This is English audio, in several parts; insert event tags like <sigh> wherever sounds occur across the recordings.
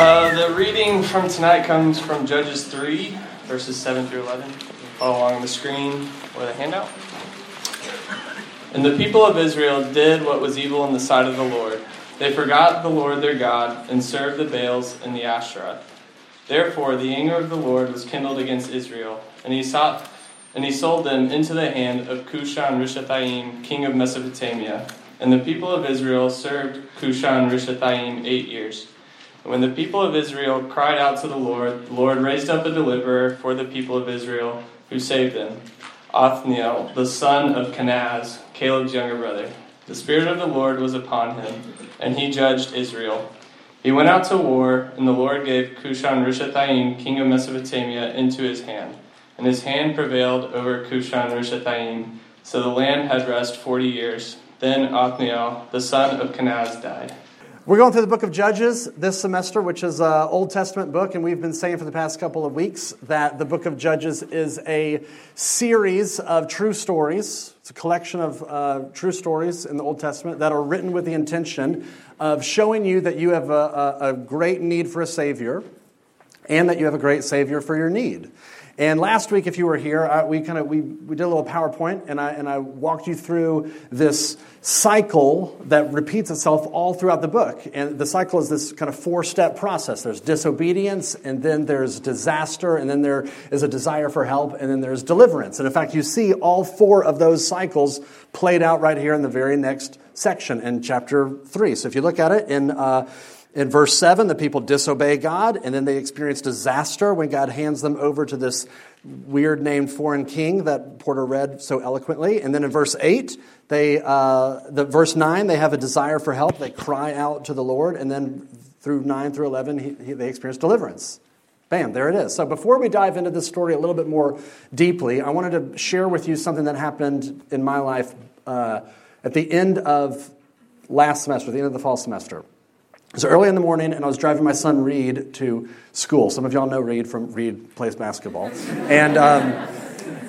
Uh, the reading from tonight comes from Judges 3, verses 7 through 11. Follow along on the screen or the handout. And the people of Israel did what was evil in the sight of the Lord. They forgot the Lord their God and served the Baals and the Asherah. Therefore, the anger of the Lord was kindled against Israel, and he sought and he sold them into the hand of Cushan Rishathaim, king of Mesopotamia. And the people of Israel served Cushan Rishathaim eight years. When the people of Israel cried out to the Lord, the Lord raised up a deliverer for the people of Israel, who saved them, Othniel, the son of Kenaz, Caleb's younger brother. The Spirit of the Lord was upon him, and he judged Israel. He went out to war, and the Lord gave Cushan Rishathaim, king of Mesopotamia, into his hand. And his hand prevailed over Cushan Rishathaim. So the land had rest forty years. Then Othniel, the son of Kenaz, died. We're going through the book of Judges this semester, which is an Old Testament book, and we've been saying for the past couple of weeks that the book of Judges is a series of true stories. It's a collection of uh, true stories in the Old Testament that are written with the intention of showing you that you have a, a, a great need for a Savior and that you have a great Savior for your need. And last week, if you were here, I, we kind of we, we did a little PowerPoint, and I and I walked you through this cycle that repeats itself all throughout the book. And the cycle is this kind of four step process. There's disobedience, and then there's disaster, and then there is a desire for help, and then there's deliverance. And in fact, you see all four of those cycles played out right here in the very next section in chapter three. So if you look at it in uh, in verse 7, the people disobey God, and then they experience disaster when God hands them over to this weird named foreign king that Porter read so eloquently. And then in verse 8, they, uh, the verse 9, they have a desire for help. They cry out to the Lord. And then through 9 through 11, he, he, they experience deliverance. Bam, there it is. So before we dive into this story a little bit more deeply, I wanted to share with you something that happened in my life uh, at the end of last semester, the end of the fall semester. So early in the morning, and I was driving my son Reed to school. Some of y'all know Reed from Reed plays basketball, and um,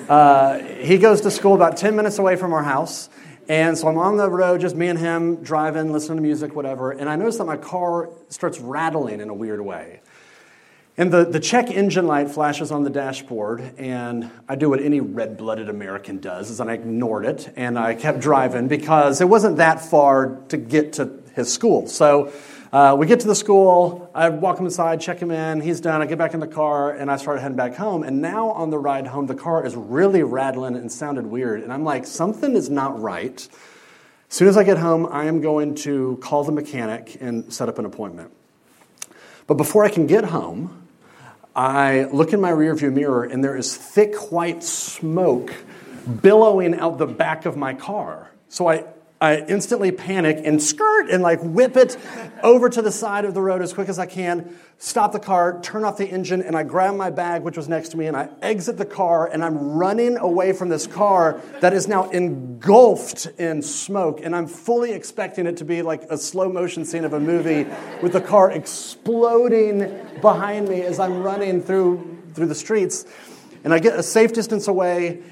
uh, he goes to school about ten minutes away from our house. And so I'm on the road, just me and him, driving, listening to music, whatever. And I notice that my car starts rattling in a weird way. And the, the check engine light flashes on the dashboard, and I do what any red blooded American does, is I ignored it, and I kept driving because it wasn't that far to get to his school. So uh, we get to the school, I walk him inside, check him in, he's done, I get back in the car, and I start heading back home. And now on the ride home, the car is really rattling and sounded weird. And I'm like, something is not right. As soon as I get home, I am going to call the mechanic and set up an appointment. But before I can get home, I look in my rearview mirror, and there is thick white smoke billowing out the back of my car. So I I instantly panic and skirt and like whip it over to the side of the road as quick as I can, stop the car, turn off the engine, and I grab my bag, which was next to me, and I exit the car, and I'm running away from this car that is now engulfed in smoke. And I'm fully expecting it to be like a slow motion scene of a movie with the car exploding behind me as I'm running through, through the streets. And I get a safe distance away.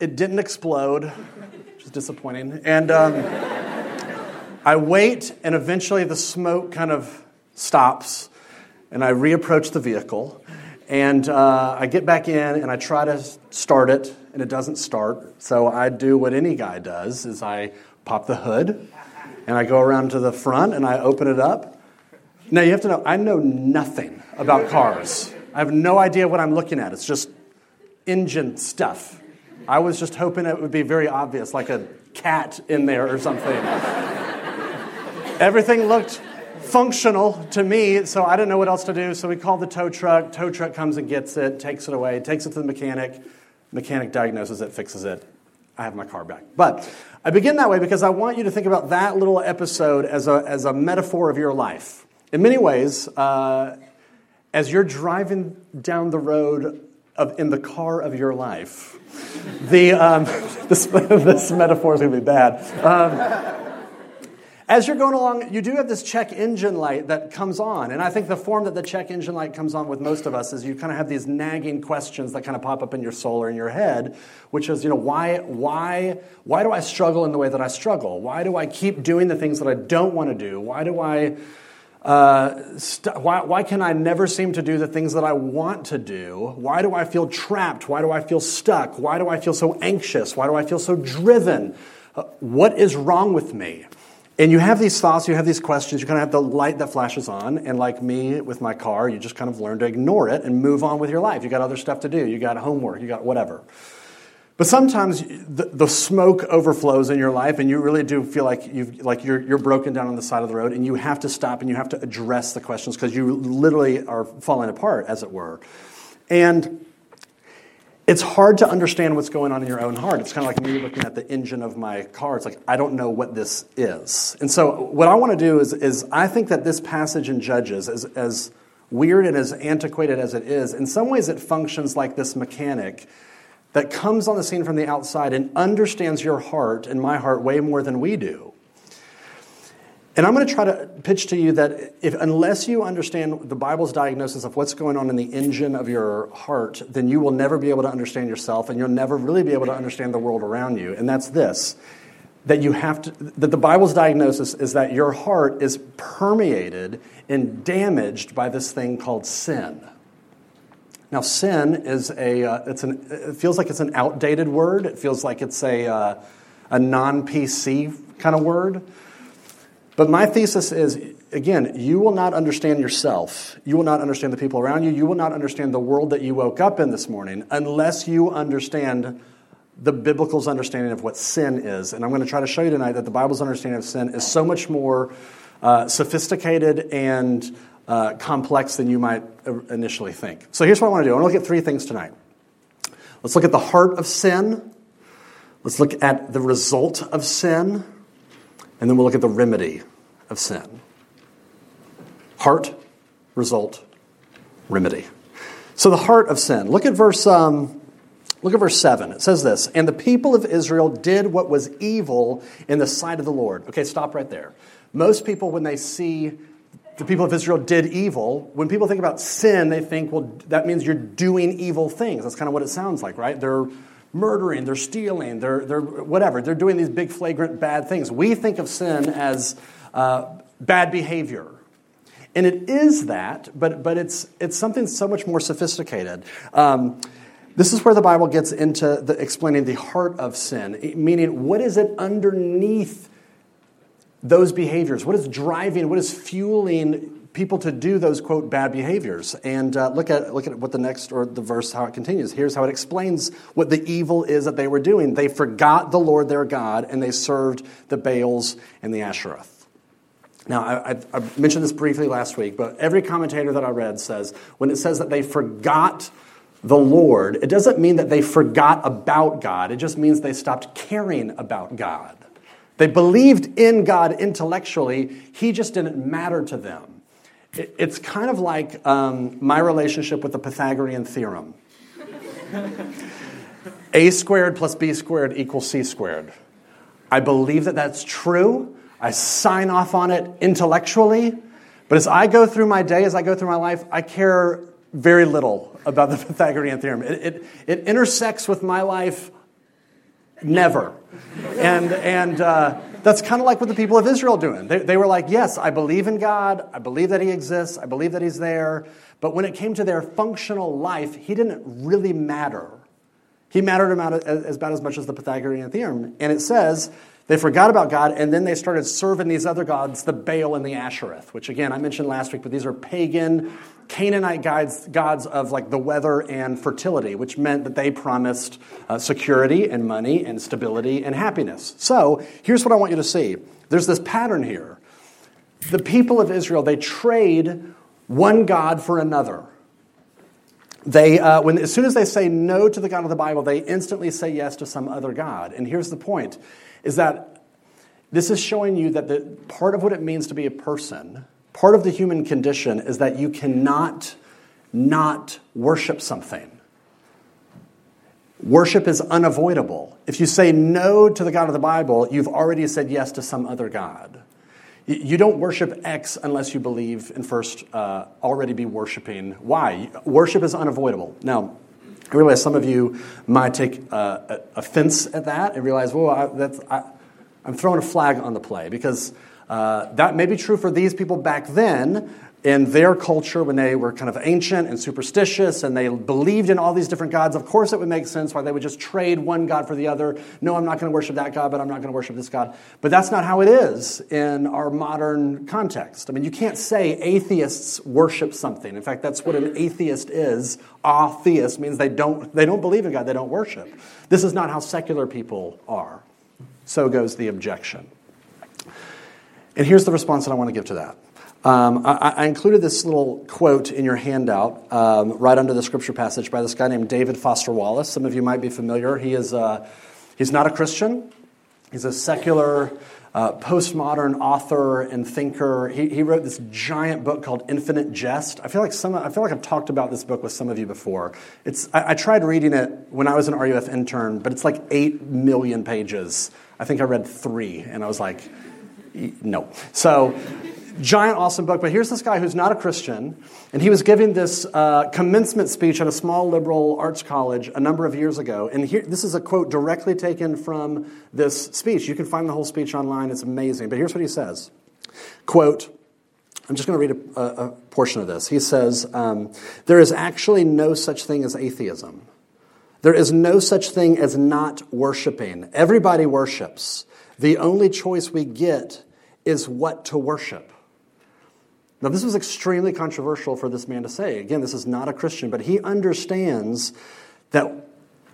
It didn't explode disappointing. And um, I wait, and eventually the smoke kind of stops, and I reapproach the vehicle. And uh, I get back in and I try to start it, and it doesn't start. So I do what any guy does: is I pop the hood, and I go around to the front and I open it up. Now you have to know I know nothing about cars. I have no idea what I'm looking at. It's just engine stuff. I was just hoping it would be very obvious, like a cat in there or something. Everything looked functional to me, so I didn't know what else to do. So we called the tow truck. Tow truck comes and gets it, takes it away, takes it to the mechanic. Mechanic diagnoses it, fixes it. I have my car back. But I begin that way because I want you to think about that little episode as a, as a metaphor of your life. In many ways, uh, as you're driving down the road of, in the car of your life, the, um, <laughs> this, this metaphor is going to be bad. Um, as you're going along, you do have this check engine light that comes on. And I think the form that the check engine light comes on with most of us is you kind of have these nagging questions that kind of pop up in your soul or in your head, which is, you know, why, why, why do I struggle in the way that I struggle? Why do I keep doing the things that I don't want to do? Why do I, uh, st- why, why can I never seem to do the things that I want to do? Why do I feel trapped? Why do I feel stuck? Why do I feel so anxious? Why do I feel so driven? Uh, what is wrong with me? And you have these thoughts, you have these questions, you kind of have the light that flashes on, and like me with my car, you just kind of learn to ignore it and move on with your life. You got other stuff to do, you got homework, you got whatever. But sometimes the, the smoke overflows in your life, and you really do feel like, you've, like you're, you're broken down on the side of the road, and you have to stop and you have to address the questions because you literally are falling apart, as it were. And it's hard to understand what's going on in your own heart. It's kind of like me looking at the engine of my car. It's like, I don't know what this is. And so, what I want to do is, is I think that this passage in Judges, as, as weird and as antiquated as it is, in some ways it functions like this mechanic that comes on the scene from the outside and understands your heart and my heart way more than we do. And I'm going to try to pitch to you that if, unless you understand the Bible's diagnosis of what's going on in the engine of your heart, then you will never be able to understand yourself and you'll never really be able to understand the world around you. And that's this that you have to, that the Bible's diagnosis is that your heart is permeated and damaged by this thing called sin. Now, sin is a, uh, it's an, it feels like it's an outdated word. It feels like it's a, uh, a non PC kind of word. But my thesis is again, you will not understand yourself. You will not understand the people around you. You will not understand the world that you woke up in this morning unless you understand the biblical's understanding of what sin is. And I'm going to try to show you tonight that the Bible's understanding of sin is so much more uh, sophisticated and uh, complex than you might initially think. So here's what I want to do I want to look at three things tonight. Let's look at the heart of sin. Let's look at the result of sin. And then we'll look at the remedy of sin heart, result, remedy. So the heart of sin. Look at verse. Um, look at verse 7. It says this And the people of Israel did what was evil in the sight of the Lord. Okay, stop right there. Most people, when they see the people of Israel did evil, when people think about sin, they think, well, that means you're doing evil things. That's kind of what it sounds like, right? They're murdering, they're stealing, they're, they're whatever. They're doing these big, flagrant, bad things. We think of sin as uh, bad behavior. And it is that, but, but it's, it's something so much more sophisticated. Um, this is where the Bible gets into the, explaining the heart of sin, meaning what is it underneath those behaviors? What is driving, what is fueling people to do those quote bad behaviors. And uh, look at look at what the next or the verse how it continues. Here's how it explains what the evil is that they were doing. They forgot the Lord their God and they served the Baals and the Asheroth. Now, I, I mentioned this briefly last week, but every commentator that I read says when it says that they forgot the Lord, it doesn't mean that they forgot about God. It just means they stopped caring about God. They believed in God intellectually, He just didn't matter to them. It's kind of like um, my relationship with the Pythagorean theorem a squared plus b squared equals c squared. I believe that that's true. I sign off on it intellectually. But as I go through my day, as I go through my life, I care very little about the <laughs> Pythagorean theorem. It, it, it intersects with my life never. And, and uh, that's kind of like what the people of Israel doing. They, they were like, yes, I believe in God. I believe that He exists. I believe that He's there. But when it came to their functional life, He didn't really matter. He mattered about as, about as much as the Pythagorean theorem. And it says they forgot about God, and then they started serving these other gods, the Baal and the Asheroth, which again I mentioned last week, but these are pagan Canaanite gods, gods of like the weather and fertility, which meant that they promised uh, security and money and stability and happiness. So here's what I want you to see. There's this pattern here. The people of Israel, they trade one God for another. They, uh, when, as soon as they say no to the God of the Bible, they instantly say yes to some other God. And here's the point, is that this is showing you that the, part of what it means to be a person Part of the human condition is that you cannot not worship something. Worship is unavoidable. If you say no to the God of the Bible, you've already said yes to some other God. You don't worship X unless you believe in first uh, already be worshiping Y. Worship is unavoidable. Now, I realize some of you might take uh, offense at that and realize, well, I, that's, I, I'm throwing a flag on the play because uh, that may be true for these people back then in their culture when they were kind of ancient and superstitious and they believed in all these different gods. Of course, it would make sense why they would just trade one God for the other. No, I'm not going to worship that God, but I'm not going to worship this God. But that's not how it is in our modern context. I mean, you can't say atheists worship something. In fact, that's what an atheist is. Atheist means they don't, they don't believe in God, they don't worship. This is not how secular people are. So goes the objection. And here's the response that I want to give to that. Um, I, I included this little quote in your handout um, right under the scripture passage by this guy named David Foster Wallace. Some of you might be familiar. He is uh, he's not a Christian. He's a secular, uh, postmodern author and thinker. He, he wrote this giant book called Infinite Jest. I feel like some. I feel like I've talked about this book with some of you before. It's. I, I tried reading it when I was an RUF intern, but it's like eight million pages. I think I read three, and I was like, no. So, giant, awesome book. But here's this guy who's not a Christian, and he was giving this uh, commencement speech at a small liberal arts college a number of years ago. And here, this is a quote directly taken from this speech. You can find the whole speech online, it's amazing. But here's what he says Quote, I'm just going to read a, a, portion of this. He says, um, There is actually no such thing as atheism. There is no such thing as not worshiping. Everybody worships. The only choice we get is what to worship. Now, this was extremely controversial for this man to say. Again, this is not a Christian, but he understands that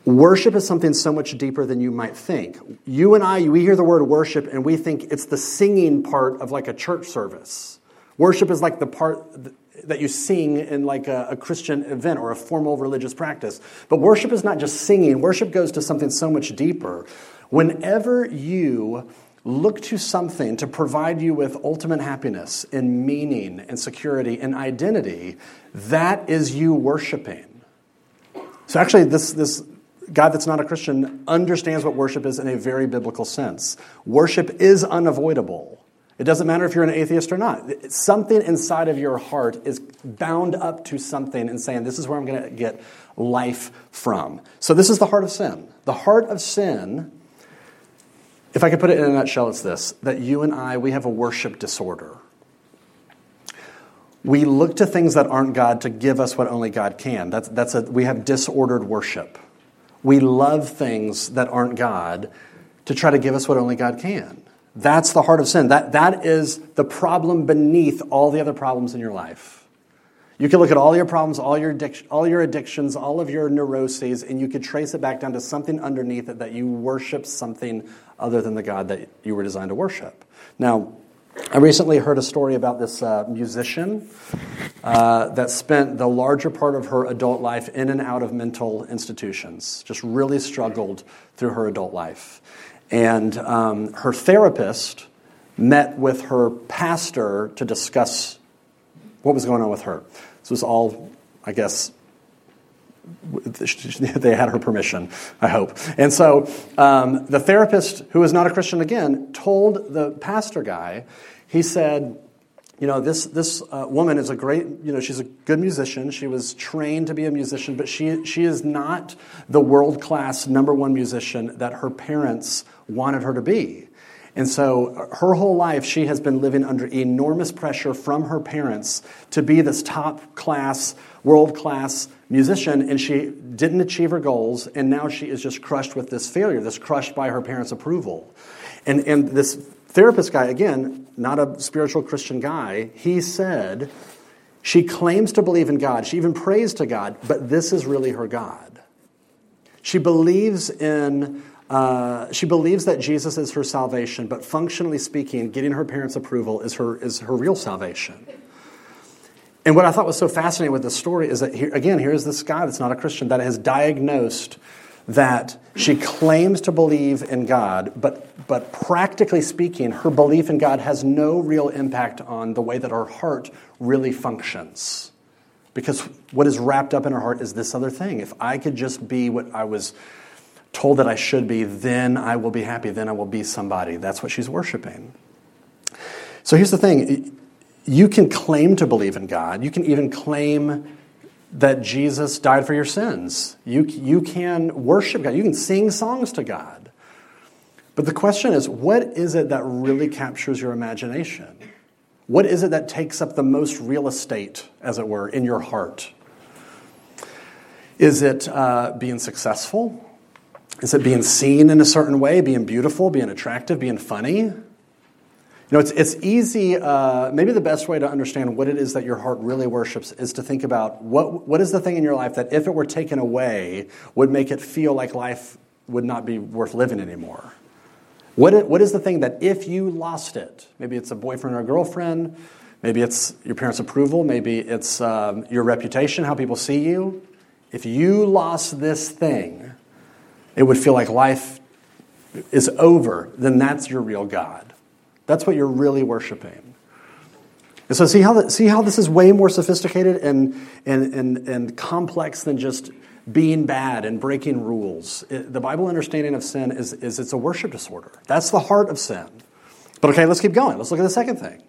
worship is something so much deeper than you might think. You and I, we hear the word worship and we think it's the singing part of like a church service. Worship is like the part that you sing in like a, a, Christian event or a formal religious practice. But worship is not just singing, worship goes to something so much deeper. Whenever you look to something to provide you with ultimate happiness and meaning and security and identity, that is you worshiping. So actually, this, this God that's not a Christian understands what worship is in a very biblical sense. Worship is unavoidable. It doesn't matter if you're an atheist or not. Something inside of your heart is bound up to something and saying, This is where I'm going to get life from. So, this is the heart of sin. The heart of sin, if I could put it in a nutshell, it's this that you and I, we have a worship disorder. We look to things that aren't God to give us what only God can. That's, that's a, we have disordered worship. We love things that aren't God to try to give us what only God can. That's the heart of sin. That, that is the problem beneath all the other problems in your life. You can look at all your problems, all your, addic- all your addictions, all of your neuroses, and you could trace it back down to something underneath it that you worship something other than the God that you were designed to worship. Now, I recently heard a story about this uh, musician uh, that spent the larger part of her adult life in and out of mental institutions, just really struggled through her adult life. And um, her therapist met with her pastor to discuss what was going on with her. This was all, I guess, <laughs> they had her permission, I hope. And so um, the therapist, who is not a Christian again, told the pastor guy, he said, you know, this, this uh, woman is a great, you know, she's a good musician. She was trained to be a musician, but she, she is not the world class number one musician that her parents wanted her to be. And so her whole life, she has been living under enormous pressure from her parents to be this top class, world class musician, and she didn't achieve her goals, and now she is just crushed with this failure, this crushed by her parents' approval. And, and this therapist guy, again, not a spiritual Christian guy, he said, she claims to believe in God. She even prays to God, but this is really her God. She believes in uh, she believes that Jesus is her salvation, but functionally speaking, getting her parents' approval is her, is her real salvation. And what I thought was so fascinating with this story is that, here, again, here's this guy that's not a Christian that has diagnosed that she claims to believe in God, but, but practically speaking, her belief in God has no real impact on the way that her heart really functions. Because what is wrapped up in her heart is this other thing. If I could just be what I was told that I should be, then I will be happy, then I will be somebody. That's what she's worshiping. So here's the thing you can claim to believe in God, you can even claim that Jesus died for your sins. You, you can worship God, you can sing songs to God. But the question is what is it that really captures your imagination? What is it that takes up the most real estate, as it were, in your heart? Is it uh, being successful? Is it being seen in a certain way, being beautiful, being attractive, being funny? You know, it's, it's easy, uh, maybe the best way to understand what it is that your heart really worships is to think about what, what is the thing in your life that, if it were taken away, would make it feel like life would not be worth living anymore? What, what is the thing that if you lost it, maybe it's a boyfriend or a girlfriend, maybe it's your parents' approval, maybe it's um, your reputation, how people see you, if you lost this thing, it would feel like life is over, then that's your real God. That's what you're really worshiping. And so, see how, the, see how this is way more sophisticated and, and, and, and complex than just being bad and breaking rules. It, the Bible understanding of sin is, is it's a worship disorder. That's the heart of sin. But okay, let's keep going. Let's look at the second thing.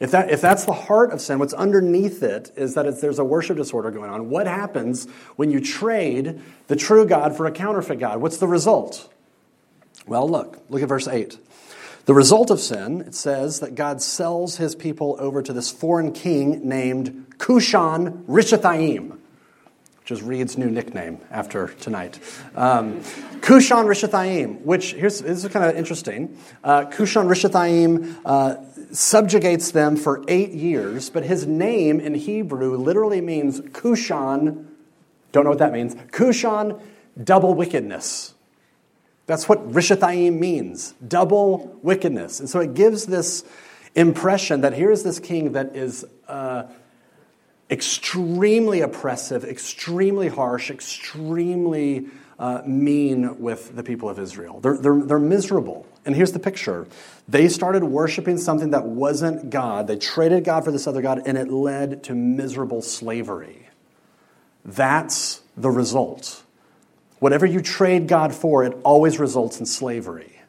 If, that, if that's the heart of sin, what's underneath it is that there's a worship disorder going on. What happens when you trade the true God for a counterfeit God? What's the result? Well, look, look at verse 8. The result of sin, it says that God sells his people over to this foreign king named Cushan Rishathaim, which is Reed's new nickname after tonight. Um, Cushan Rishathaim, which here's this is kind of interesting. Uh, Cushan Rishathaim uh, subjugates them for eight years, but his name in Hebrew literally means Cushan. Don't know what that means. Cushan, double wickedness. That's what Rishathaim means double wickedness. And so it gives this impression that here is this king that is uh, extremely oppressive, extremely harsh, extremely uh, mean with the people of Israel. They're, they're, they're miserable. And here's the picture they started worshiping something that wasn't God. They traded God for this other God, and it led to miserable slavery. That's the result. Whatever you trade God for, it always results in slavery.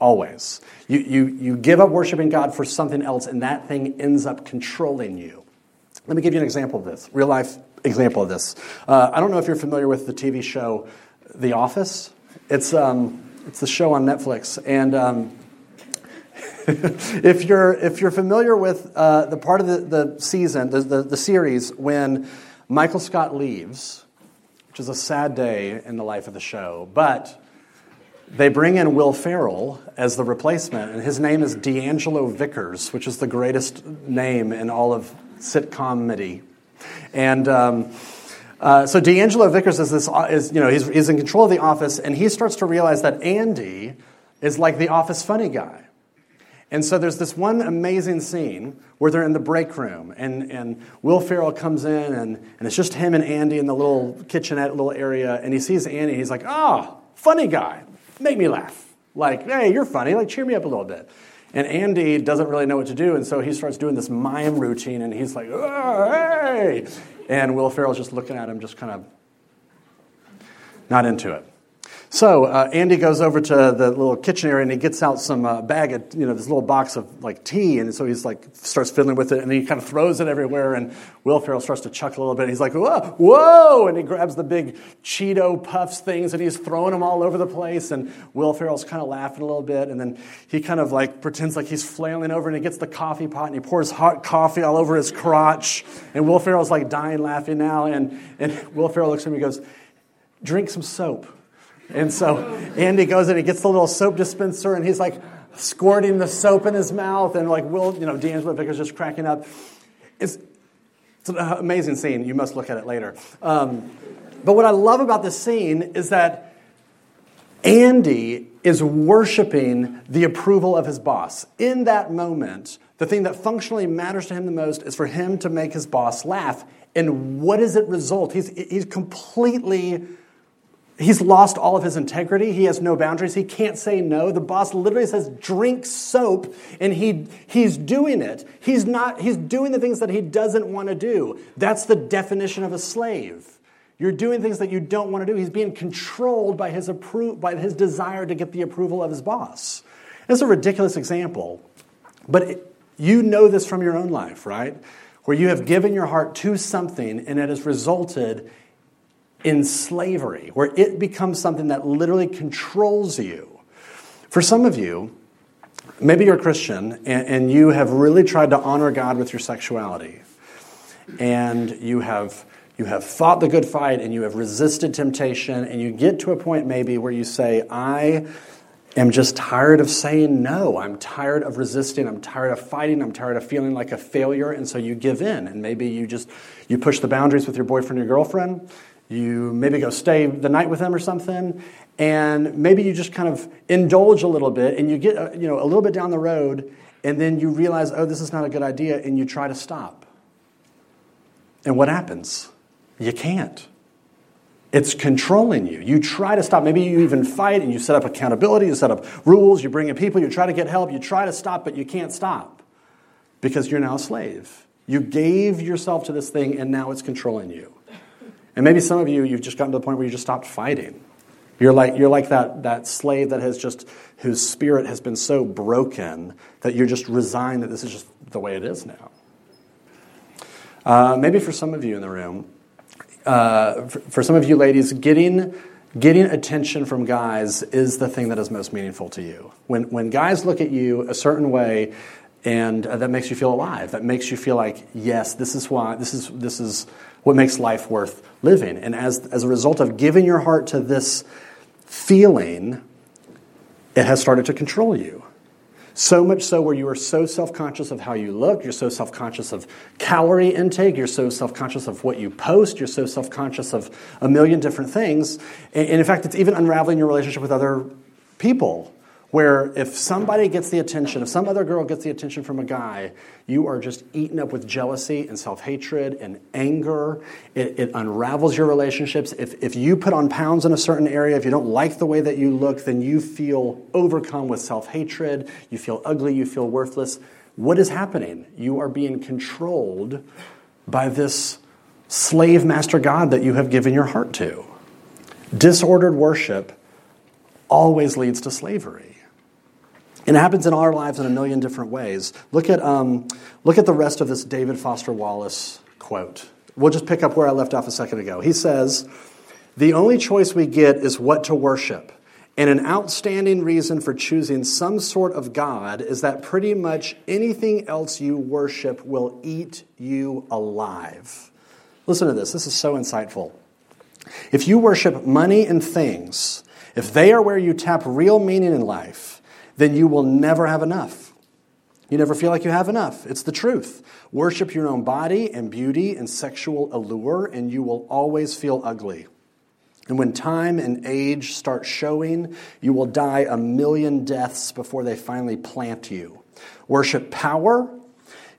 Always. You, you, you give up worshiping God for something else, and that thing ends up controlling you. Let me give you an example of this, real life example of this. Uh, I don't know if you're familiar with the TV show The Office. It's, um, it's the show on Netflix, and um, <laughs> if you're if you're familiar with uh, the part of the, the season, the, the, the series when Michael Scott leaves, which is a sad day in the life of the show, but they bring in Will Ferrell as the replacement, and his name is D'Angelo Vickers, which is the greatest name in all of sitcom comedy. And um, uh, so D'Angelo Vickers is this, is, you know, he's, he's in control of the office, and he starts to realize that Andy is like the office funny guy. And so there's this one amazing scene where they're in the break room, and, and Will Ferrell comes in, and, and it's just him and Andy in the little kitchenette little area, and he sees Andy, he's like, oh, funny guy, make me laugh. Like, hey, you're funny, like, cheer me up a little bit. And Andy doesn't really know what to do, and so he starts doing this mime routine, and he's like, oh, hey! And Will Ferrell's just looking at him, just kind of not into it. So uh, Andy goes over to the little kitchen area and he gets out some uh, bag of, you know, this little box of like tea. And so he's like, starts fiddling with it and he kind of throws it everywhere. And Will Ferrell starts to chuckle a little bit. And he's like, whoa, whoa. And he grabs the big Cheeto puffs things and he's throwing them all over the place. And Will Ferrell's kind of laughing a little bit. And then he kind of like pretends like he's flailing over and he gets the coffee pot and he pours hot coffee all over his crotch. And Will Ferrell's like dying laughing now. And, and Will Ferrell looks at him and goes, drink some soap. And so Andy goes and he gets the little soap dispenser and he's like squirting the soap in his mouth and like Will, you know, D'Angelo Vickers just cracking up. It's, it's an amazing scene. You must look at it later. Um, but what I love about this scene is that Andy is worshiping the approval of his boss. In that moment, the thing that functionally matters to him the most is for him to make his boss laugh. And what does it result? He's, he's completely He's lost all of his integrity. He has no boundaries. He can't say no. The boss literally says, drink soap, and he, he's doing it. He's, not, he's doing the things that he doesn't want to do. That's the definition of a slave. You're doing things that you don't want to do. He's being controlled by his, appro- by his desire to get the approval of his boss. It's a ridiculous example, but it, you know this from your own life, right? Where you have given your heart to something and it has resulted in slavery, where it becomes something that literally controls you. For some of you, maybe you're a Christian and, and you have really tried to honor God with your sexuality, and you have you have fought the good fight and you have resisted temptation, and you get to a point maybe where you say, I am just tired of saying no. I'm tired of resisting. I'm tired of fighting. I'm tired of feeling like a failure. And so you give in. And maybe you just you push the boundaries with your boyfriend or girlfriend. You maybe go stay the night with them or something, and maybe you just kind of indulge a little bit, and you get uh, you know a little bit down the road, and then you realize, oh, this is not a good idea, and you try to stop. And what happens? You can't. It's controlling you. You try to stop. Maybe you even fight and you set up accountability, you set up rules, you bring in people, you try to get help, you try to stop, but you can't stop because you're now a slave. You gave yourself to this thing and now it's controlling you. And maybe some of you, you've just gotten to the point where you just stopped fighting. You're like, you're like that, that slave that has just, whose spirit has been so broken that you're just resigned that this is just the way it is now. Uh, maybe for some of you in the room, uh, for, for some of you ladies, getting, getting attention from guys is the thing that is most meaningful to you. When, when guys look at you a certain way, and uh, that makes you feel alive, that makes you feel like, yes, this is why, this is, this is what makes life worth living. And as, as a result of giving your heart to this feeling, it has started to control you. So much so where you are so self conscious of how you look, you're so self conscious of calorie intake, you're so self conscious of what you post, you're so self conscious of a million different things. And in fact, it's even unraveling your relationship with other people where if somebody gets the attention, if some other girl gets the attention from a guy, you are just eaten up with jealousy and self hatred and anger. It, it, unravels your relationships. If, if you put on pounds in a certain area, if you don't like the way that you look, then you feel overcome with self hatred. You feel ugly. You feel worthless. What is happening? You are being controlled by this slave master God that you have given your heart to. Disordered worship always leads to slavery. And it happens in our lives in a million different ways. Look at, um, look at the rest of this David Foster Wallace quote. We'll just pick up where I left off a second ago. He says, The only choice we get is what to worship. And an outstanding reason for choosing some sort of God is that pretty much anything else you worship will eat you alive. Listen to this, this is so insightful. If you worship money and things, if they are where you tap real meaning in life, then you will never have enough. You never feel like you have enough. It's the truth. Worship your own body and beauty and sexual allure, and you will always feel ugly. And when time and age start showing, you will die a million deaths before they finally plant you. Worship power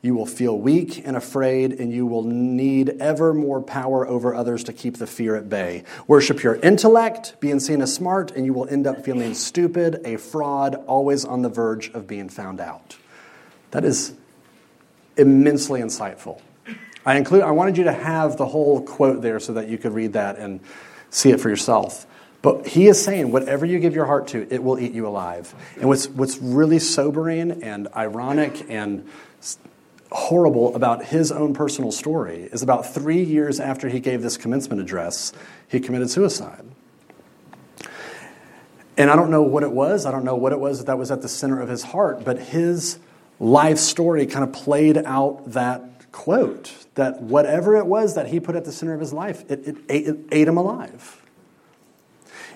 you will feel weak and afraid, and you will need ever more power over others to keep the fear at bay. Worship your intellect, being seen as smart, and you will end up feeling stupid, a fraud, always on the verge of being found out. That is immensely insightful. I, include, I wanted you to have the whole quote there so that you could read that and see it for yourself. But he is saying, whatever you give your heart to, it will eat you alive. And what's, what's really sobering and ironic and horrible about his own personal story is about three years after he gave this commencement address, he committed suicide. And I don't know what it was. I don't know what it was that was at the center of his heart, but his life story kind of played out that quote that whatever it was that he put at the center of his life, it, it, ate, it ate him alive.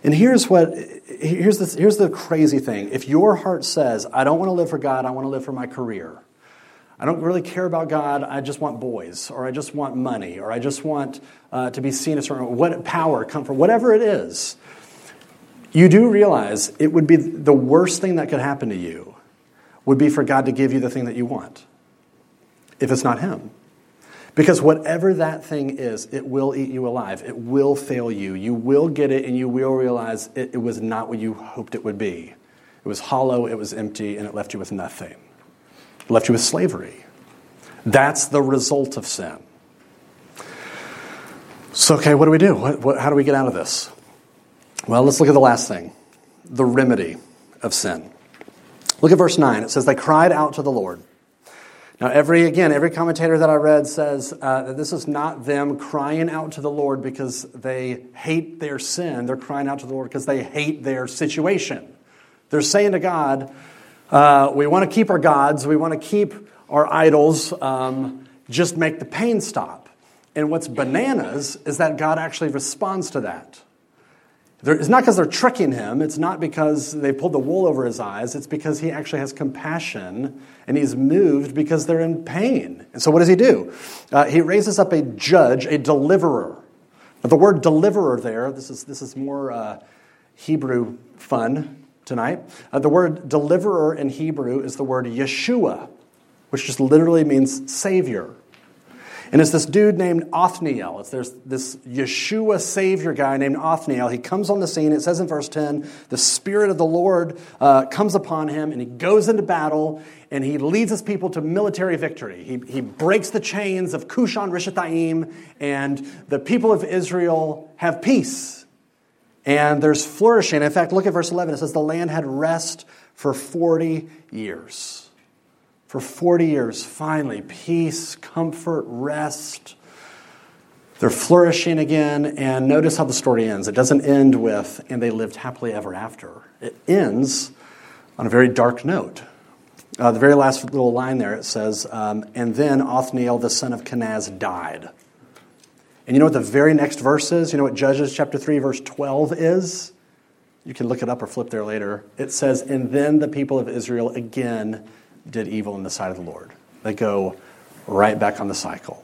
And here's what here's the, here's the crazy thing. If your heart says, I don't want to live for God, I want to live for my career, I don't really care about God. I just want boys, or I just want money, or I just want uh, to be seen as certain what power, comfort, whatever it is. You do realize it would be the worst thing that could happen to you would be for God to give you the thing that you want, if it's not Him. Because whatever that thing is, it will eat you alive. It will fail you. You will get it and you will realize it, it was not what you hoped it would be. It was hollow, it was empty, and it left you with nothing. Left you with slavery. That's the result of sin. So, okay, what do we do? What, what, how do we get out of this? Well, let's look at the last thing the remedy of sin. Look at verse 9. It says, They cried out to the Lord. Now, every, again, every commentator that I read says uh, that this is not them crying out to the Lord because they hate their sin. They're crying out to the Lord because they hate their situation. They're saying to God, uh, We want to keep our gods, we want to keep our idols, um, just make the pain stop. And what's bananas is that God actually responds to that. It's not because they're tricking him. It's not because they pulled the wool over his eyes. It's because he actually has compassion and he's moved because they're in pain. And so, what does he do? Uh, he raises up a judge, a deliverer. Now, the word deliverer there, this is, this is more uh, Hebrew fun tonight. Uh, the word deliverer in Hebrew is the word Yeshua, which just literally means savior. And it's this dude named Othniel. It's there's this Yeshua Savior guy named Othniel. He comes on the scene. It says in verse 10 the Spirit of the Lord uh, comes upon him and he goes into battle and he leads his people to military victory. He, he breaks the chains of Cushan Rishathaim and the people of Israel have peace. And there's flourishing. In fact, look at verse 11. It says the land had rest for 40 years. For 40 years, finally, peace, comfort, rest. They're flourishing again, and notice how the story ends. It doesn't end with, and they lived happily ever after. It ends on a very dark note. Uh, the very last little line there, it says, um, and then Othniel, the son of Kenaz, died. And you know what the very next verse is? You know what Judges chapter 3, verse 12 is? You can look it up or flip there later. It says, and then the people of Israel again did evil in the sight of the Lord. They go right back on the cycle.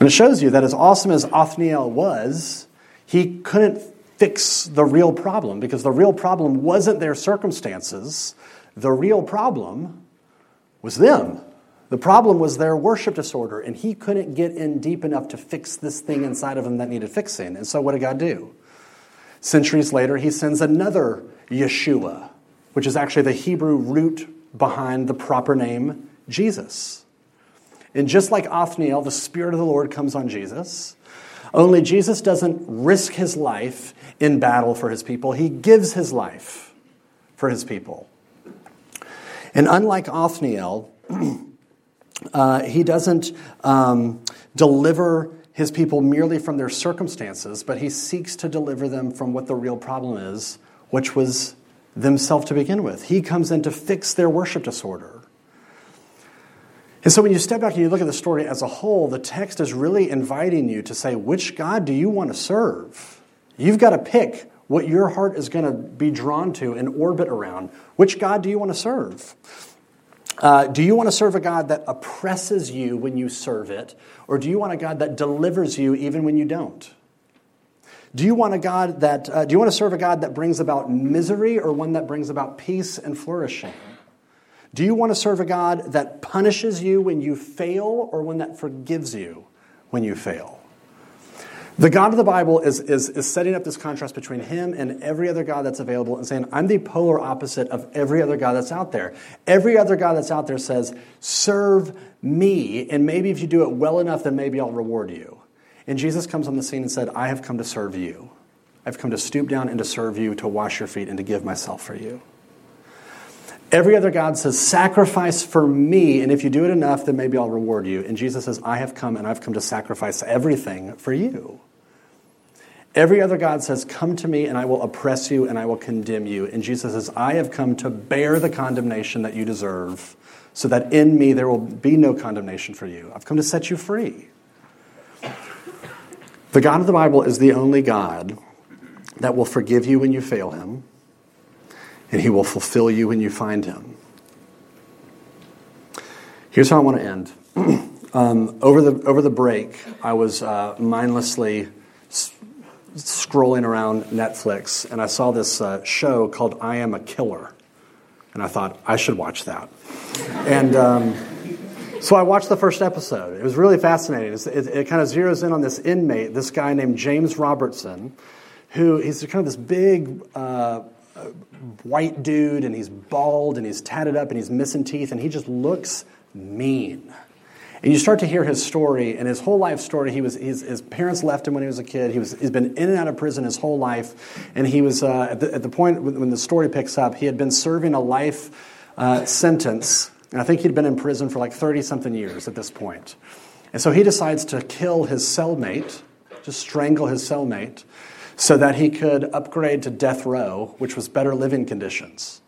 And it shows you that as awesome as Othniel was, he couldn't fix the real problem because the real problem wasn't their circumstances. The real problem was them. The problem was their worship disorder, and he couldn't get in deep enough to fix this thing inside of him that needed fixing. And so, what did God do? Centuries later, he sends another Yeshua, which is actually the Hebrew root behind the proper name Jesus. And just like Othniel, the Spirit of the Lord comes on Jesus. Only Jesus doesn't risk his life in battle for his people, he gives his life for his people. And unlike Othniel, <clears throat> uh, he doesn't um, deliver his people merely from their circumstances, but he seeks to deliver them from what the real problem is, which was themselves to begin with. He comes in to fix their worship disorder. And so when you step back and you look at the story as a whole, the text is really inviting you to say, which God do you want to serve? You've got to pick what your heart is going to be drawn to and orbit around. Which God do you want to serve? Uh, do you want to serve a God that oppresses you when you serve it, or do you want a God that delivers you even when you don't? Do you want a God that, uh, do you want to serve a God that brings about misery or one that brings about peace and flourishing? Do you want to serve a God that punishes you when you fail or one that forgives you when you fail? The God of the Bible is, is, is setting up this contrast between him and every other God that's available and saying, I'm the polar opposite of every other God that's out there. Every other God that's out there says, Serve me, and maybe if you do it well enough, then maybe I'll reward you. And Jesus comes on the scene and said, I have come to serve you. I've come to stoop down and to serve you, to wash your feet, and to give myself for you. Every other God says, Sacrifice for me, and if you do it enough, then maybe I'll reward you. And Jesus says, I have come and I've come to sacrifice everything for you. Every other God says, Come to me and I will oppress you and I will condemn you. And Jesus says, I have come to bear the condemnation that you deserve, so that in me there will be no condemnation for you. I've come to set you free. The God of the Bible is the only God that will forgive you when you fail him, and he will fulfill you when you find him. Here's how I want to end. <clears throat> um, over, the, over the break, I was uh, mindlessly s- scrolling around Netflix, and I saw this uh, show called I Am a Killer. And I thought, I should watch that. And um, So I watched the first episode. It was really fascinating. It, it, it, kind of zeroes in on this inmate, this guy named James Robertson, who he's kind of this big uh, white dude, and he's bald, and he's tatted up, and he's missing teeth, and he just looks mean. And you start to hear his story, and his whole life story. He was his, his parents left him when he was a kid. He was he's been in and out of prison his whole life, and he was uh, at, the, at the point when the story picks up, he had been serving a life uh, sentence, and I think he'd been in prison for like thirty something years at this point. And so he decides to kill his cellmate, just strangle his cellmate, so that he could upgrade to death row, which was better living conditions.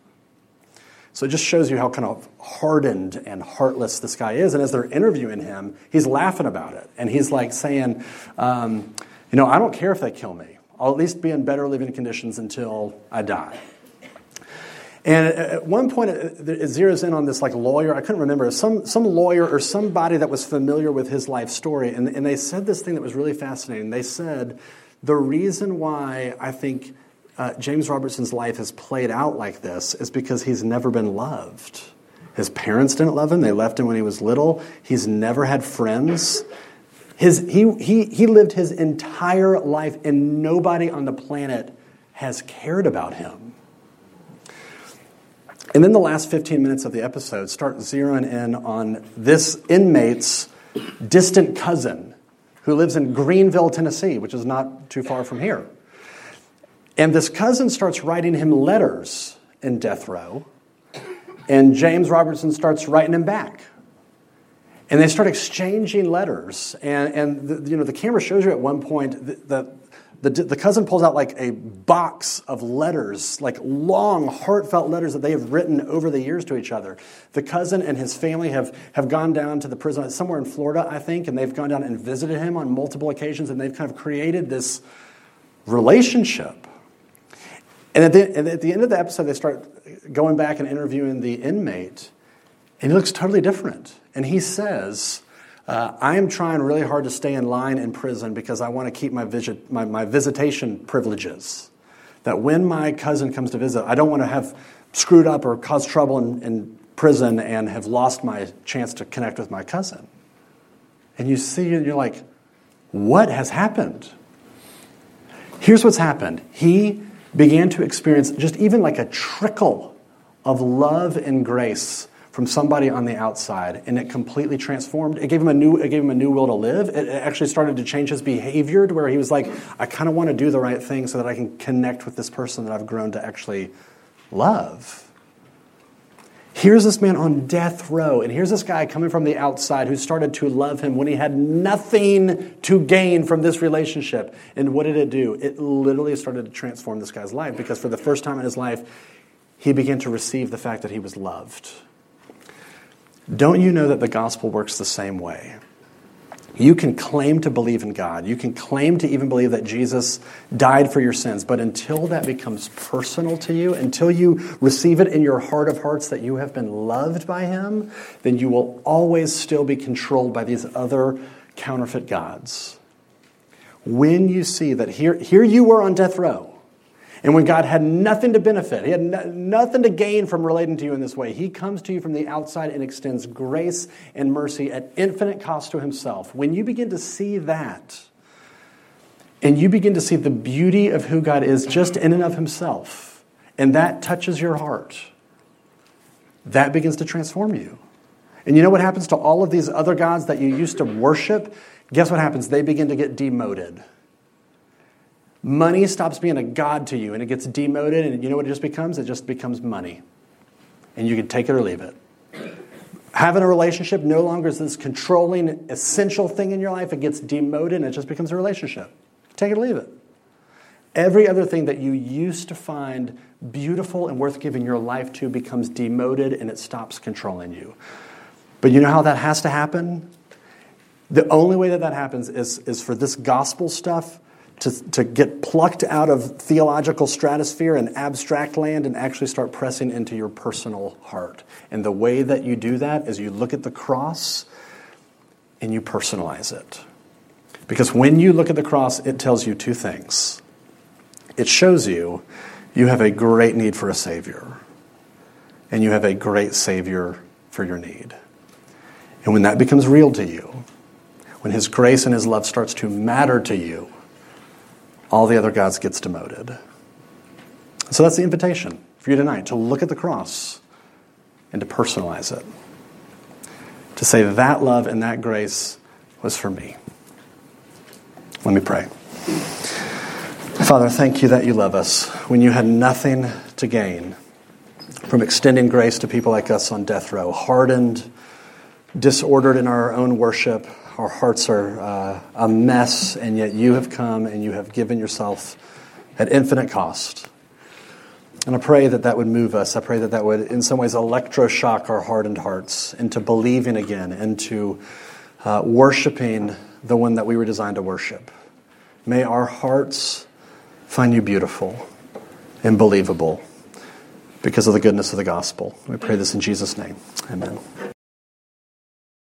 So it just shows you how kind of hardened and heartless this guy is. And as they're interviewing him, he's laughing about it. And he's like saying, um, You know, I don't care if they kill me. I'll at least be in better living conditions until I die. And at one point, it zeroes in on this like lawyer. I couldn't remember some some lawyer or somebody that was familiar with his life story, and, and they said this thing that was really fascinating. They said the reason why I think uh, James Robertson's life has played out like this is because he's never been loved. His parents didn't love him, they left him when he was little. He's never had friends. His, he, he, he lived his entire life, and nobody on the planet has cared about him. And then the last 15 minutes of the episode start zeroing in on this inmate's distant cousin who lives in Greenville, Tennessee, which is not too far from here. And this cousin starts writing him letters in death row, and James Robertson starts writing him back. And they start exchanging letters. And, and the, you know, the camera shows you at one point that the, the cousin pulls out like a box of letters, like long, heartfelt letters that they have written over the years to each other. The cousin and his family have, have gone down to the prison, somewhere in Florida, I think, and they've gone down and visited him on multiple occasions, and they've kind of created this relationship. And at the, and at the end of the episode, they start going back and interviewing the inmate, and he looks totally different. And he says, uh, I am trying really hard to stay in line in prison because I want to keep my, visit, my, my visitation privileges. That when my cousin comes to visit, I don't want to have screwed up or caused trouble in, in prison and have lost my chance to connect with my cousin. And you see, and you're like, what has happened? Here's what's happened. He began to experience just even like a trickle of love and grace from somebody on the outside and it completely transformed it gave him a new it gave him a new will to live it actually started to change his behavior to where he was like i kind of want to do the right thing so that i can connect with this person that i've grown to actually love Here's this man on death row, and here's this guy coming from the outside who started to love him when he had nothing to gain from this relationship. And what did it do? It literally started to transform this guy's life because for the first time in his life, he began to receive the fact that he was loved. Don't you know that the gospel works the same way? You can claim to believe in God. You can claim to even believe that Jesus died for your sins. But until that becomes personal to you, until you receive it in your heart of hearts that you have been loved by Him, then you will always still be controlled by these other counterfeit gods. When you see that here, here you were on death row, and when God had nothing to benefit, He had no, nothing to gain from relating to you in this way, He comes to you from the outside and extends grace and mercy at infinite cost to Himself. When you begin to see that, and you begin to see the beauty of who God is just in and of Himself, and that touches your heart, that begins to transform you. And you know what happens to all of these other gods that you used to worship? Guess what happens? They begin to get demoted. Money stops being a god to you and it gets demoted, and you know what it just becomes? It just becomes money. And you can take it or leave it. Having a relationship no longer is this controlling, essential thing in your life. It gets demoted and it just becomes a relationship. Take it or leave it. Every other thing that you used to find beautiful and worth giving your life to becomes demoted and it stops controlling you. But you know how that has to happen? The only way that that happens is, is for this gospel stuff to, to get plucked out of theological stratosphere and abstract land and actually start pressing into your personal heart. And the way that you do that is you look at the cross and you personalize it. Because when you look at the cross, it tells you two things. It shows you you have a great need for a Savior, and you have a great Savior for your need. And when that becomes real to you, when His grace and His love starts to matter to you, all the other gods gets demoted. So that's the invitation for you tonight to look at the cross and to personalize it. To say that love and that grace was for me. Let me pray. Father, thank you that you love us when you had nothing to gain from extending grace to people like us on death row, hardened, disordered in our own worship. Our hearts are uh, a mess, and yet you have come and you have given yourself at infinite cost. And I pray that that would move us. I pray that that would, in some ways, electroshock our hardened hearts into believing again, into uh, worshiping the one that we were designed to worship. May our hearts find you beautiful and believable because of the goodness of the gospel. We pray this in Jesus' name. Amen.